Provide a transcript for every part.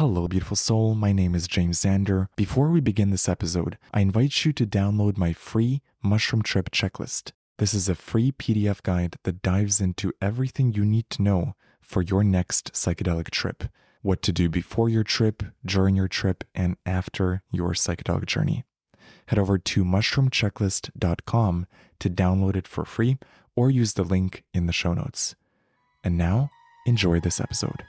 Hello, beautiful soul. My name is James Xander. Before we begin this episode, I invite you to download my free mushroom trip checklist. This is a free PDF guide that dives into everything you need to know for your next psychedelic trip. What to do before your trip, during your trip, and after your psychedelic journey. Head over to mushroomchecklist.com to download it for free or use the link in the show notes. And now, enjoy this episode.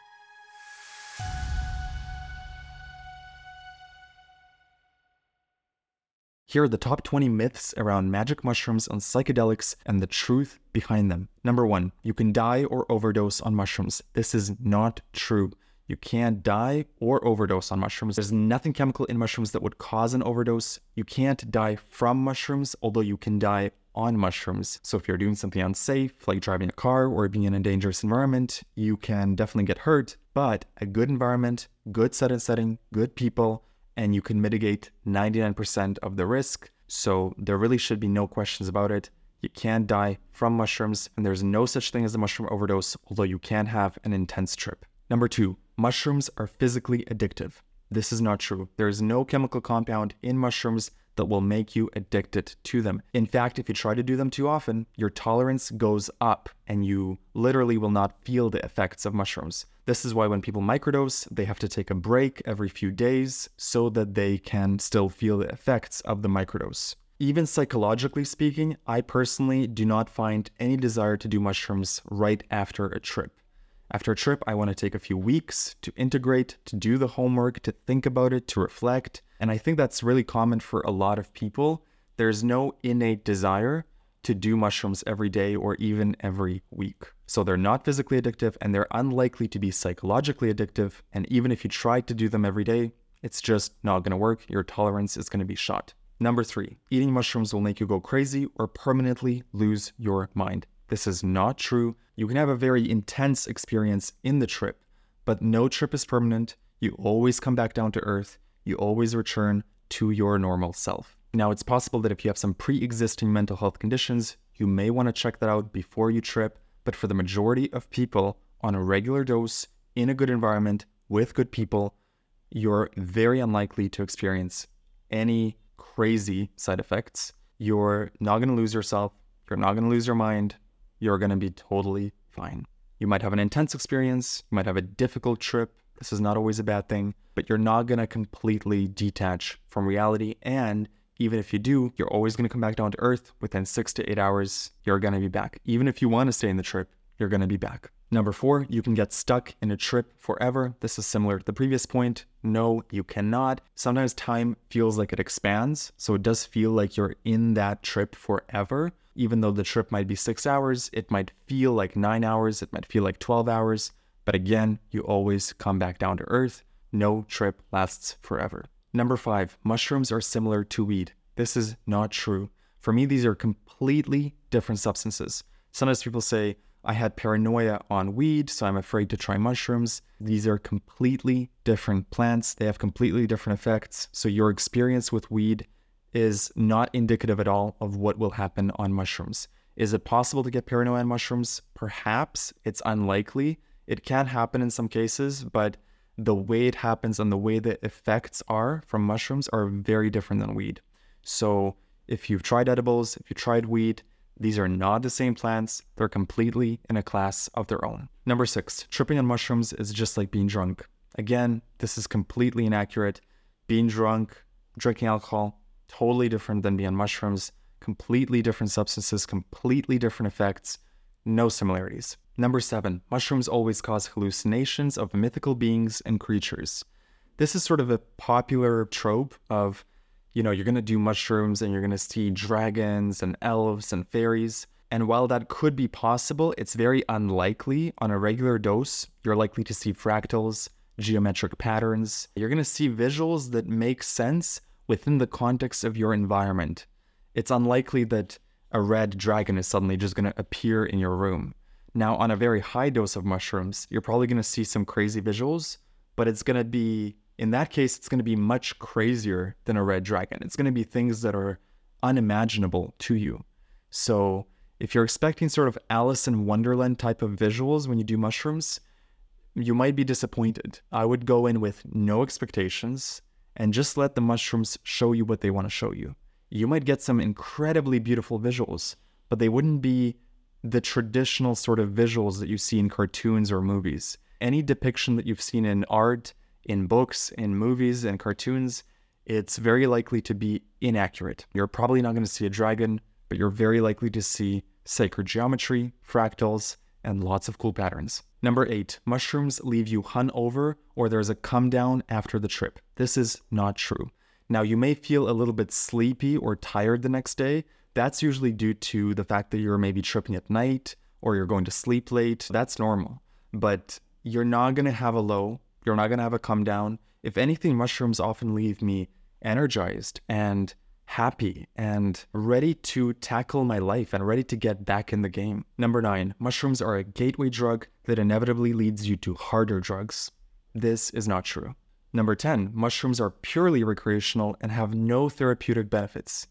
Here are the top 20 myths around magic mushrooms and psychedelics and the truth behind them. Number one, you can die or overdose on mushrooms. This is not true. You can't die or overdose on mushrooms. There's nothing chemical in mushrooms that would cause an overdose. You can't die from mushrooms, although you can die on mushrooms. So if you're doing something unsafe, like driving a car or being in a dangerous environment, you can definitely get hurt. But a good environment, good set and setting, good people, and you can mitigate 99% of the risk. So there really should be no questions about it. You can die from mushrooms, and there's no such thing as a mushroom overdose, although you can have an intense trip. Number two, mushrooms are physically addictive. This is not true. There is no chemical compound in mushrooms that will make you addicted to them. In fact, if you try to do them too often, your tolerance goes up and you literally will not feel the effects of mushrooms. This is why when people microdose, they have to take a break every few days so that they can still feel the effects of the microdose. Even psychologically speaking, I personally do not find any desire to do mushrooms right after a trip. After a trip, I want to take a few weeks to integrate, to do the homework, to think about it, to reflect. And I think that's really common for a lot of people. There's no innate desire to do mushrooms every day or even every week. So they're not physically addictive and they're unlikely to be psychologically addictive. And even if you try to do them every day, it's just not going to work. Your tolerance is going to be shot. Number three, eating mushrooms will make you go crazy or permanently lose your mind. This is not true. You can have a very intense experience in the trip, but no trip is permanent. You always come back down to earth. You always return to your normal self. Now, it's possible that if you have some pre existing mental health conditions, you may want to check that out before you trip. But for the majority of people on a regular dose, in a good environment, with good people, you're very unlikely to experience any crazy side effects. You're not going to lose yourself. You're not going to lose your mind you're going to be totally fine. You might have an intense experience, you might have a difficult trip. This is not always a bad thing, but you're not going to completely detach from reality. And even if you do, you're always going to come back down to earth. Within six to eight hours, you're going to be back. Even if you want to stay in the trip, you're going to be back. Number four, you can get stuck in a trip forever. This is similar to the previous point. No, you cannot. Sometimes time feels like it expands. So it does feel like you're in that trip forever. Even though the trip might be six hours, it might feel like nine hours, it might feel like 12 hours. But again, you always come back down to earth. No trip lasts forever. Number five, mushrooms are similar to weed. This is not true. For me, these are completely different substances. Sometimes people say, I had paranoia on weed, so I'm afraid to try mushrooms. These are completely different plants. They have completely different effects. So your experience with weed is not indicative at all of what will happen on mushrooms. Is it possible to get paranoia on mushrooms? Perhaps. It's unlikely. It can happen in some cases, but the way it happens and the way the effects are from mushrooms are very different than weed. So if you've tried edibles, if you tried weed, these are not the same plants, they're completely in a class of their own. Number six, tripping on mushrooms is just like being drunk. Again, this is completely inaccurate. Being drunk, drinking alcohol, totally different than being on mushrooms, completely different substances, completely different effects, no similarities. Number seven, mushrooms always cause hallucinations of mythical beings and creatures. This is sort of a popular trope of you know, you're going to do mushrooms and you're going to see dragons and elves and fairies. And while that could be possible, it's very unlikely on a regular dose. You're likely to see fractals, geometric patterns. You're going to see visuals that make sense within the context of your environment. It's unlikely that a red dragon is suddenly just going to appear in your room. Now, on a very high dose of mushrooms, you're probably going to see some crazy visuals, but it's going to be in that case, it's going to be much crazier than a red dragon. It's going to be things that are unimaginable to you. So if you're expecting sort of Alice in Wonderland type of visuals when you do mushrooms, you might be disappointed. I would go in with no expectations and just let the mushrooms show you what they want to show you. You might get some incredibly beautiful visuals, but they wouldn't be the traditional sort of visuals that you see in cartoons or movies. Any depiction that you've seen in art, in books, in movies, and cartoons, it's very likely to be inaccurate. You're probably not going to see a dragon, but you're very likely to see sacred geometry, fractals, and lots of cool patterns. Number eight, mushrooms leave you hungover or there's a come down after the trip. This is not true. Now, you may feel a little bit sleepy or tired the next day. That's usually due to the fact that you're maybe tripping at night or you're going to sleep late. That's normal. But you're not going to have a low. You're not going to have a come down. If anything, mushrooms often leave me energized and happy and ready to tackle my life and ready to get back in the game. Number nine, mushrooms are a gateway drug that inevitably leads you to harder drugs. This is not true. Number 10, mushrooms are purely recreational and have no therapeutic benefits.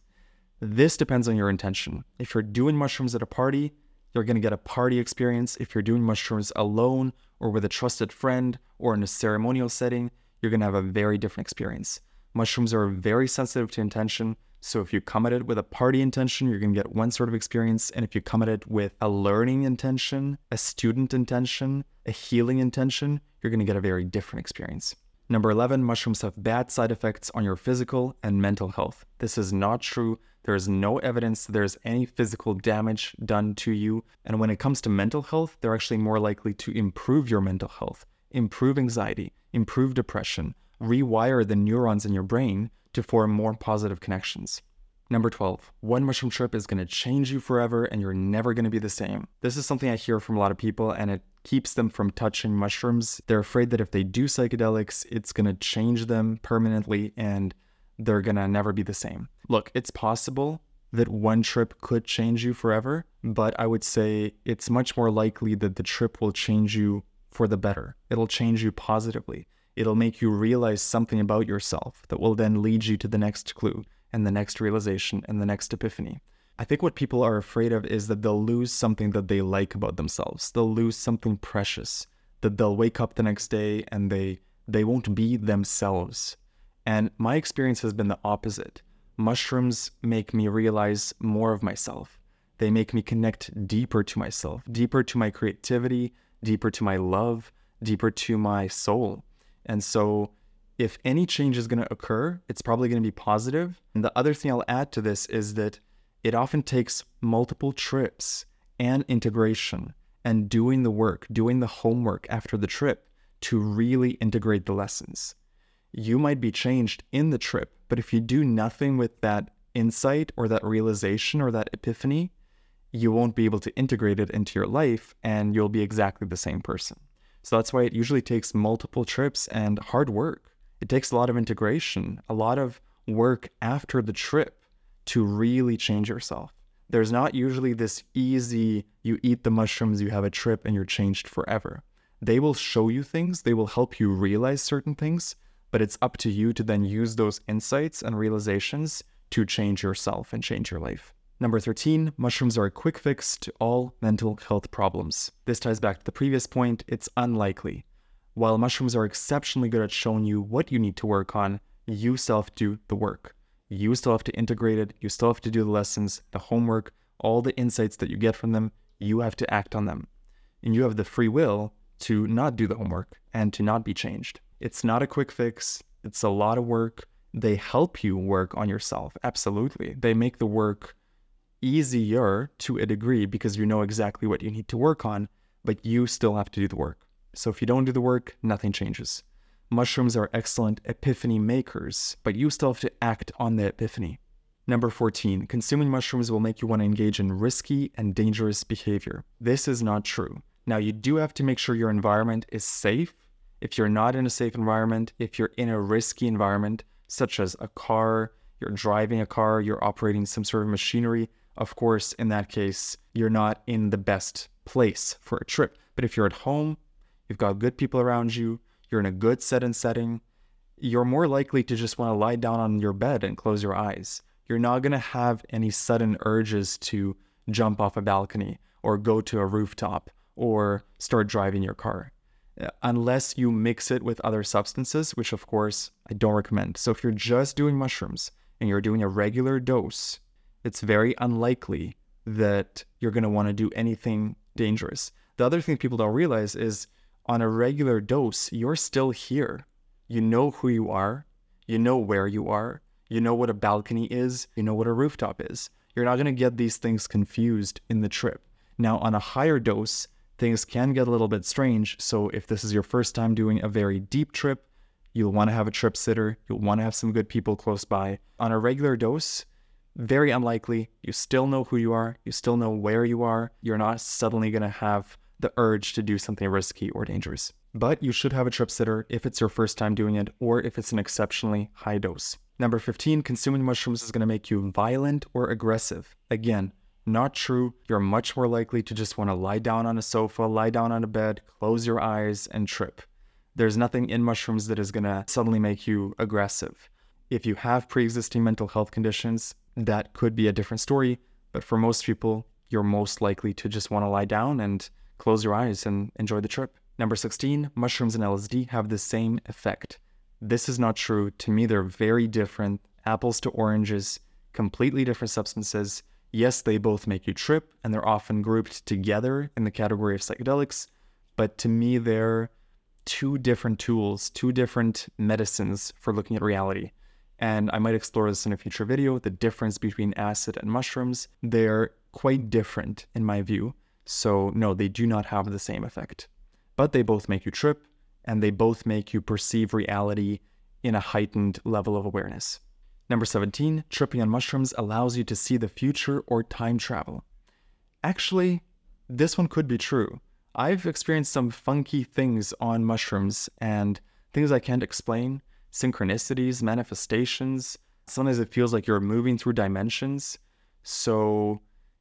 This depends on your intention. If you're doing mushrooms at a party, you're going to get a party experience. If you're doing mushrooms alone or with a trusted friend or in a ceremonial setting, you're going to have a very different experience. Mushrooms are very sensitive to intention, so if you come at it with a party intention, you're going to get one sort of experience. And if you come at it with a learning intention, a student intention, a healing intention, you're going to get a very different experience. Number 11, mushrooms have bad side effects on your physical and mental health. This is not true. There is no evidence there's any physical damage done to you. And when it comes to mental health, they're actually more likely to improve your mental health, improve anxiety, improve depression, rewire the neurons in your brain to form more positive connections. Number 12, one mushroom trip is going to change you forever and you're never going to be the same. This is something I hear from a lot of people and it keeps them from touching mushrooms. They're afraid that if they do psychedelics, it's going to change them permanently and they're going to never be the same. Look, it's possible that one trip could change you forever, but I would say it's much more likely that the trip will change you for the better. It'll change you positively. It'll make you realize something about yourself that will then lead you to the next clue and the next realization and the next epiphany. I think what people are afraid of is that they'll lose something that they like about themselves. They'll lose something precious. That they'll wake up the next day and they they won't be themselves. And my experience has been the opposite. Mushrooms make me realize more of myself. They make me connect deeper to myself, deeper to my creativity, deeper to my love, deeper to my soul. And so, if any change is going to occur, it's probably going to be positive. And the other thing I'll add to this is that it often takes multiple trips and integration and doing the work, doing the homework after the trip to really integrate the lessons. You might be changed in the trip, but if you do nothing with that insight or that realization or that epiphany, you won't be able to integrate it into your life and you'll be exactly the same person. So that's why it usually takes multiple trips and hard work. It takes a lot of integration, a lot of work after the trip to really change yourself. There's not usually this easy, you eat the mushrooms, you have a trip, and you're changed forever. They will show you things, they will help you realize certain things, but it's up to you to then use those insights and realizations to change yourself and change your life. Number 13, mushrooms are a quick fix to all mental health problems. This ties back to the previous point, it's unlikely. While mushrooms are exceptionally good at showing you what you need to work on, you self do the work. You still have to integrate it, you still have to do the lessons, the homework, all the insights that you get from them, you have to act on them. And you have the free will to not do the homework and to not be changed. It's not a quick fix, it's a lot of work. They help you work on yourself, absolutely. They make the work easier to a degree because you know exactly what you need to work on, but you still have to do the work. So if you don't do the work, nothing changes. Mushrooms are excellent epiphany makers, but you still have to act on the epiphany. Number 14, consuming mushrooms will make you want to engage in risky and dangerous behavior. This is not true. Now, you do have to make sure your environment is safe. If you're not in a safe environment, if you're in a risky environment, such as a car, you're driving a car, you're operating some sort of machinery, of course, in that case, you're not in the best place for a trip. But if you're at home, you've got good people around you, you're in a good set and setting, you're more likely to just want to lie down on your bed and close your eyes. You're not going to have any sudden urges to jump off a balcony or go to a rooftop or start driving your car. uh, unless you mix it with other substances, which of course I don't recommend. So if you're just doing mushrooms and you're doing a regular dose, it's very unlikely that you're going to want to do anything dangerous. The other thing people don't realize is on a regular dose, you're still here. You know who you are, you know where you are, you know what a balcony is, you know what a rooftop is. You're not going to get these things confused in the trip. Now, on a higher dose, things can get a little bit strange. So, if this is your first time doing a very deep trip, you'll want to have a trip sitter, you'll want to have some good people close by. On a regular dose, very unlikely. You still know who you are, you still know where you are. You're not suddenly going to have the urge to do something risky or dangerous. But you should have a trip sitter if it's your first time doing it or if it's an exceptionally high dose. Number 15, consuming mushrooms is going to make you violent or aggressive. Again, not true. You're much more likely to just want to lie down on a sofa, lie down on a bed, close your eyes, and trip. There's nothing in mushrooms that is going to suddenly make you aggressive. If you have pre existing mental health conditions, that could be a different story. But for most people, you're most likely to just want to lie down and close your eyes and enjoy the trip. Number 16, mushrooms and LSD have the same effect. This is not true. To me, they're very different. Apples to oranges, completely different substances. Yes, they both make you trip, and they're often grouped together in the category of psychedelics. But to me, they're two different tools, two different medicines for looking at reality and I might explore this in a future video, the difference between acid and mushrooms. They're quite different in my view. So, no, they do not have the same effect. But they both make you trip, and they both make you perceive reality in a heightened level of awareness. Number 17, tripping on mushrooms allows you to see the future or time travel. Actually, this one could be true. I've experienced some funky things on mushrooms and things I can't explain synchronicities, manifestations. Sometimes it feels like you're moving through dimensions. So,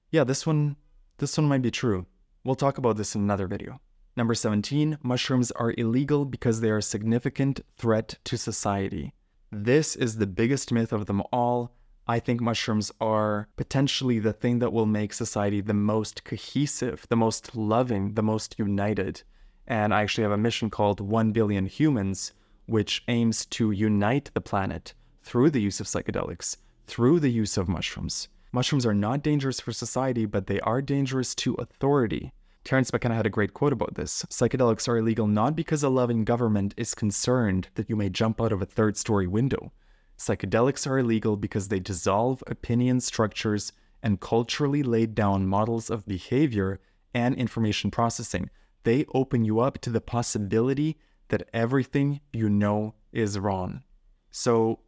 yeah, this one this one might be true. We'll talk about this in another video. Number 17, mushrooms are illegal because they are a significant threat to society. This is the biggest myth of them all. I think mushrooms are potentially the thing that will make society the most cohesive, the most loving, the most united. And I actually have a mission called 1 billion humans, which aims to unite the planet through the use of psychedelics, through the use of mushrooms. Mushrooms are not dangerous for society, but they are dangerous to authority. Terence McKenna had a great quote about this. Psychedelics are illegal not because a loving government is concerned that you may jump out of a third story window. Psychedelics are illegal because they dissolve opinion structures and culturally laid down models of behavior and information processing. They open you up to the possibility that everything you know is wrong. So,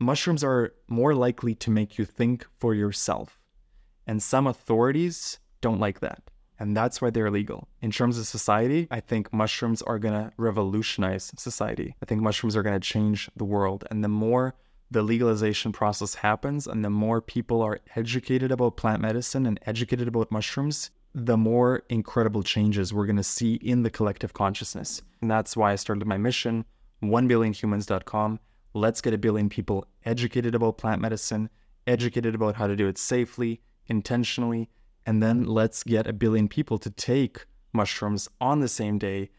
mushrooms are more likely to make you think for yourself. And some authorities don't like that. And that's why they're illegal. In terms of society, I think mushrooms are going to revolutionize society. I think mushrooms are going to change the world. And the more the legalization process happens and the more people are educated about plant medicine and educated about mushrooms, the more incredible changes we're going to see in the collective consciousness. And that's why I started my mission, 1billionhumans.com. Let's get a billion people educated about plant medicine, educated about how to do it safely, intentionally, and then let's get a billion people to take mushrooms on the same day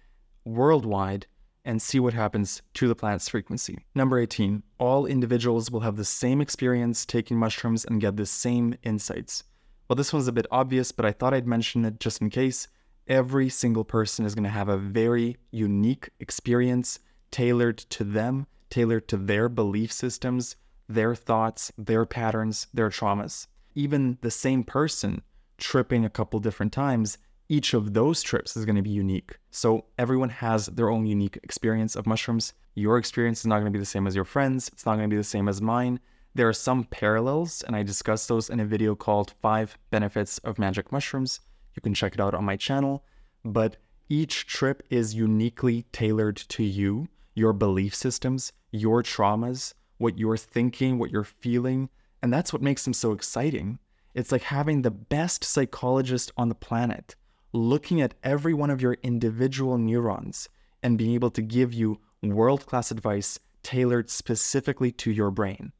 worldwide and see what happens to the planet's frequency. Number 18, all individuals will have the same experience taking mushrooms and get the same insights. Well, this one's a bit obvious, but I thought I'd mention it just in case. Every single person is going to have a very unique experience tailored to them, tailored to their belief systems, their thoughts, their patterns, their traumas. Even the same person tripping a couple different times, each of those trips is going to be unique. So everyone has their own unique experience of mushrooms. Your experience is not going to be the same as your friends, it's not going to be the same as mine. There are some parallels, and I discussed those in a video called Five Benefits of Magic Mushrooms. You can check it out on my channel. But each trip is uniquely tailored to you, your belief systems, your traumas, what you're thinking, what you're feeling. And that's what makes them so exciting. It's like having the best psychologist on the planet looking at every one of your individual neurons and being able to give you world class advice tailored specifically to your brain.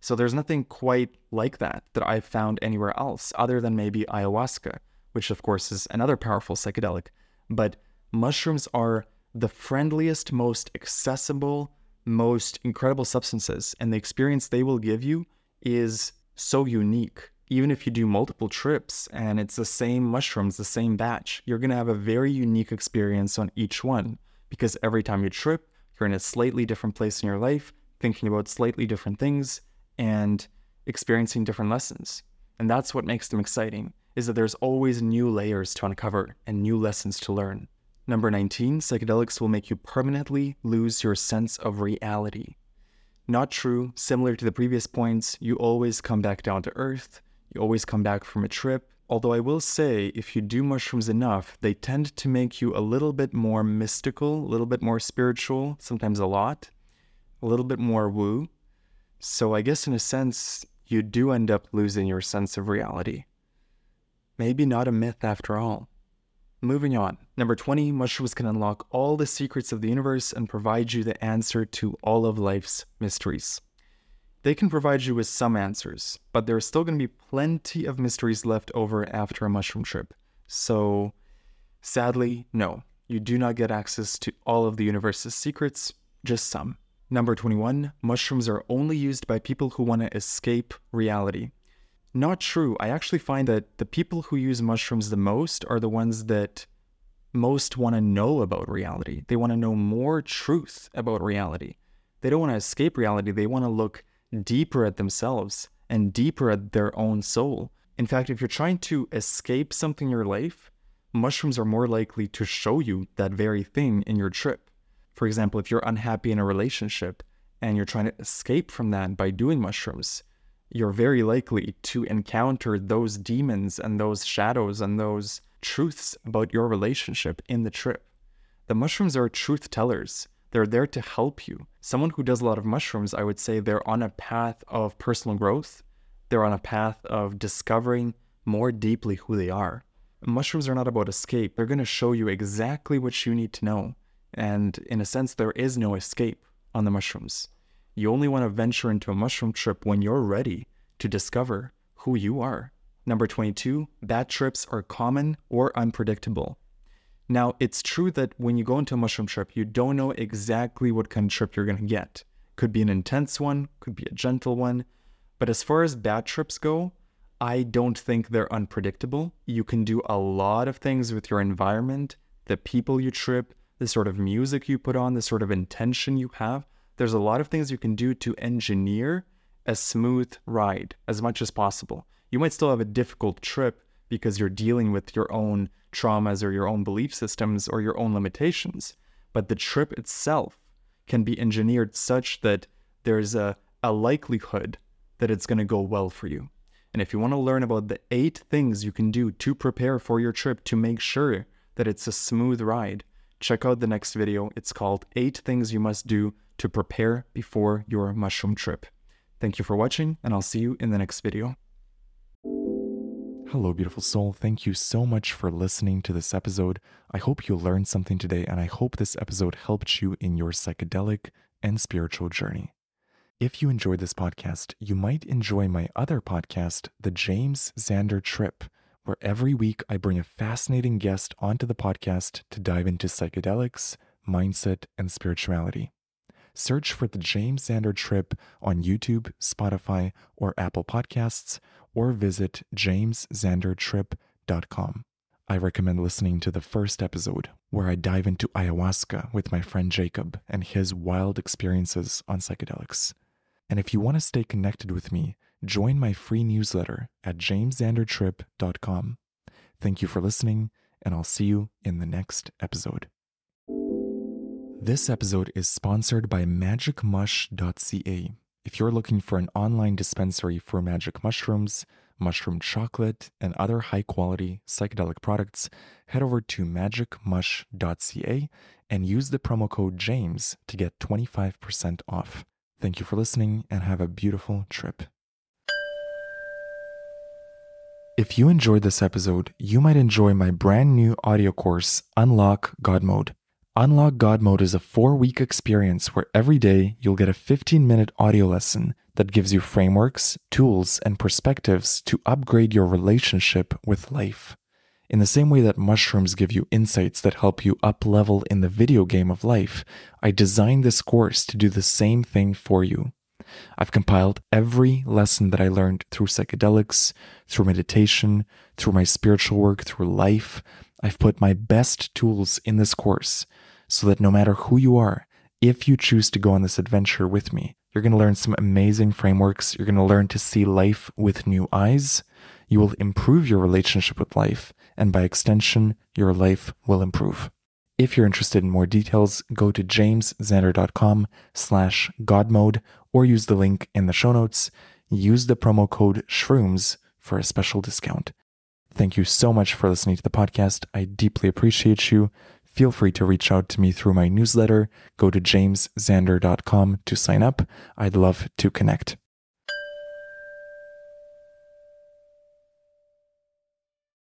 So there's nothing quite like that that I've found anywhere else, other than maybe ayahuasca, which of course is another powerful psychedelic. But mushrooms are the friendliest, most accessible, most incredible substances, and the experience they will give you is so unique. Even if you do multiple trips and it's the same mushrooms, the same batch, you're going to have a very unique experience on each one because every time you trip, you're in a slightly different place in your life, thinking about slightly different things and experiencing different lessons. And that's what makes them exciting is that there's always new layers to uncover and new lessons to learn. Number 19, psychedelics will make you permanently lose your sense of reality. Not true. Similar to the previous points, you always come back down to earth. You always come back from a trip. Although I will say, if you do mushrooms enough, they tend to make you a little bit more mystical, a little bit more spiritual, sometimes a lot, a little bit more woo. So I guess in a sense, you do end up losing your sense of reality. Maybe not a myth after all. Moving on. Number 20, mushrooms can unlock all the secrets of the universe and provide you the answer to all of life's mysteries. They can provide you with some answers, but there are still going to be plenty of mysteries left over after a mushroom trip. So, sadly, no, you do not get access to all of the universe's secrets, just some. Number 21, mushrooms are only used by people who want to escape reality. Not true. I actually find that the people who use mushrooms the most are the ones that most want to know about reality. They want to know more truth about reality. They don't want to escape reality. They want to look deeper at themselves and deeper at their own soul. In fact, if you're trying to escape something in your life, mushrooms are more likely to show you that very thing in your trip. For example, if you're unhappy in a relationship and you're trying to escape from that by doing mushrooms, you're very likely to encounter those demons and those shadows and those truths about your relationship in the trip. The mushrooms are truth tellers. They're there to help you. Someone who does a lot of mushrooms, I would say they're on a path of personal growth. They're on a path of discovering more deeply who they are. Mushrooms are not about escape. They're going to show you exactly what you need to know. And in a sense, there is no escape on the mushrooms. You only want to venture into a mushroom trip when you're ready to discover who you are. Number 22, bad trips are common or unpredictable. Now, it's true that when you go into a mushroom trip, you don't know exactly what kind of trip you're going to get. Could be an intense one, could be a gentle one. But as far as bad trips go, I don't think they're unpredictable. You can do a lot of things with your environment, the people you trip, the sort of music you put on, the sort of intention you have there's a lot of things you can do to engineer a smooth ride as much as possible. You might still have a difficult trip because you're dealing with your own traumas or your own belief systems or your own limitations, but the trip itself can be engineered such that there's a, a likelihood that it's going to go well for you. And if you want to learn about the eight things you can do to prepare for your trip to make sure that it's a smooth ride, check out the next video. It's called Eight Things You Must Do to prepare before your mushroom trip. Thank you for watching, and I'll see you in the next video. Hello, beautiful soul. Thank you so much for listening to this episode. I hope you learned something today, and I hope this episode helped you in your psychedelic and spiritual journey. If you enjoyed this podcast, you might enjoy my other podcast, The James Xander Trip, where every week I bring a fascinating guest onto the podcast to dive into psychedelics, mindset, and spirituality search for the James Xander Trip on YouTube, Spotify, or Apple Podcasts, or visit jamesxandertrip.com. I recommend listening to the first episode, where I dive into ayahuasca with my friend Jacob and his wild experiences on psychedelics. And if you want to stay connected with me, join my free newsletter at jamesxandertrip.com. Thank you for listening, and I'll see you in the next episode. This episode is sponsored by magicmush.ca. If you're looking for an online dispensary for magic mushrooms, mushroom chocolate, and other high quality psychedelic products, head over to magicmush.ca and use the promo code JAMES to get 25% off. Thank you for listening and have a beautiful trip. If you enjoyed this episode, you might enjoy my brand new audio course, Unlock God Mode. Unlock God Mode is a four week experience where every day you'll get a 15 minute audio lesson that gives you frameworks, tools, and perspectives to upgrade your relationship with life. In the same way that mushrooms give you insights that help you up level in the video game of life, I designed this course to do the same thing for you. I've compiled every lesson that I learned through psychedelics, through meditation, through my spiritual work, through life. I've put my best tools in this course so that no matter who you are, if you choose to go on this adventure with me, you're going to learn some amazing frameworks. You're going to learn to see life with new eyes. You will improve your relationship with life, and by extension, your life will improve. If you're interested in more details, go to jamesxander.com slash godmode or use the link in the show notes. Use the promo code SHROOMS for a special discount. Thank you so much for listening to the podcast. I deeply appreciate you. Feel free to reach out to me through my newsletter. Go to jamesxander.com to sign up. I'd love to connect.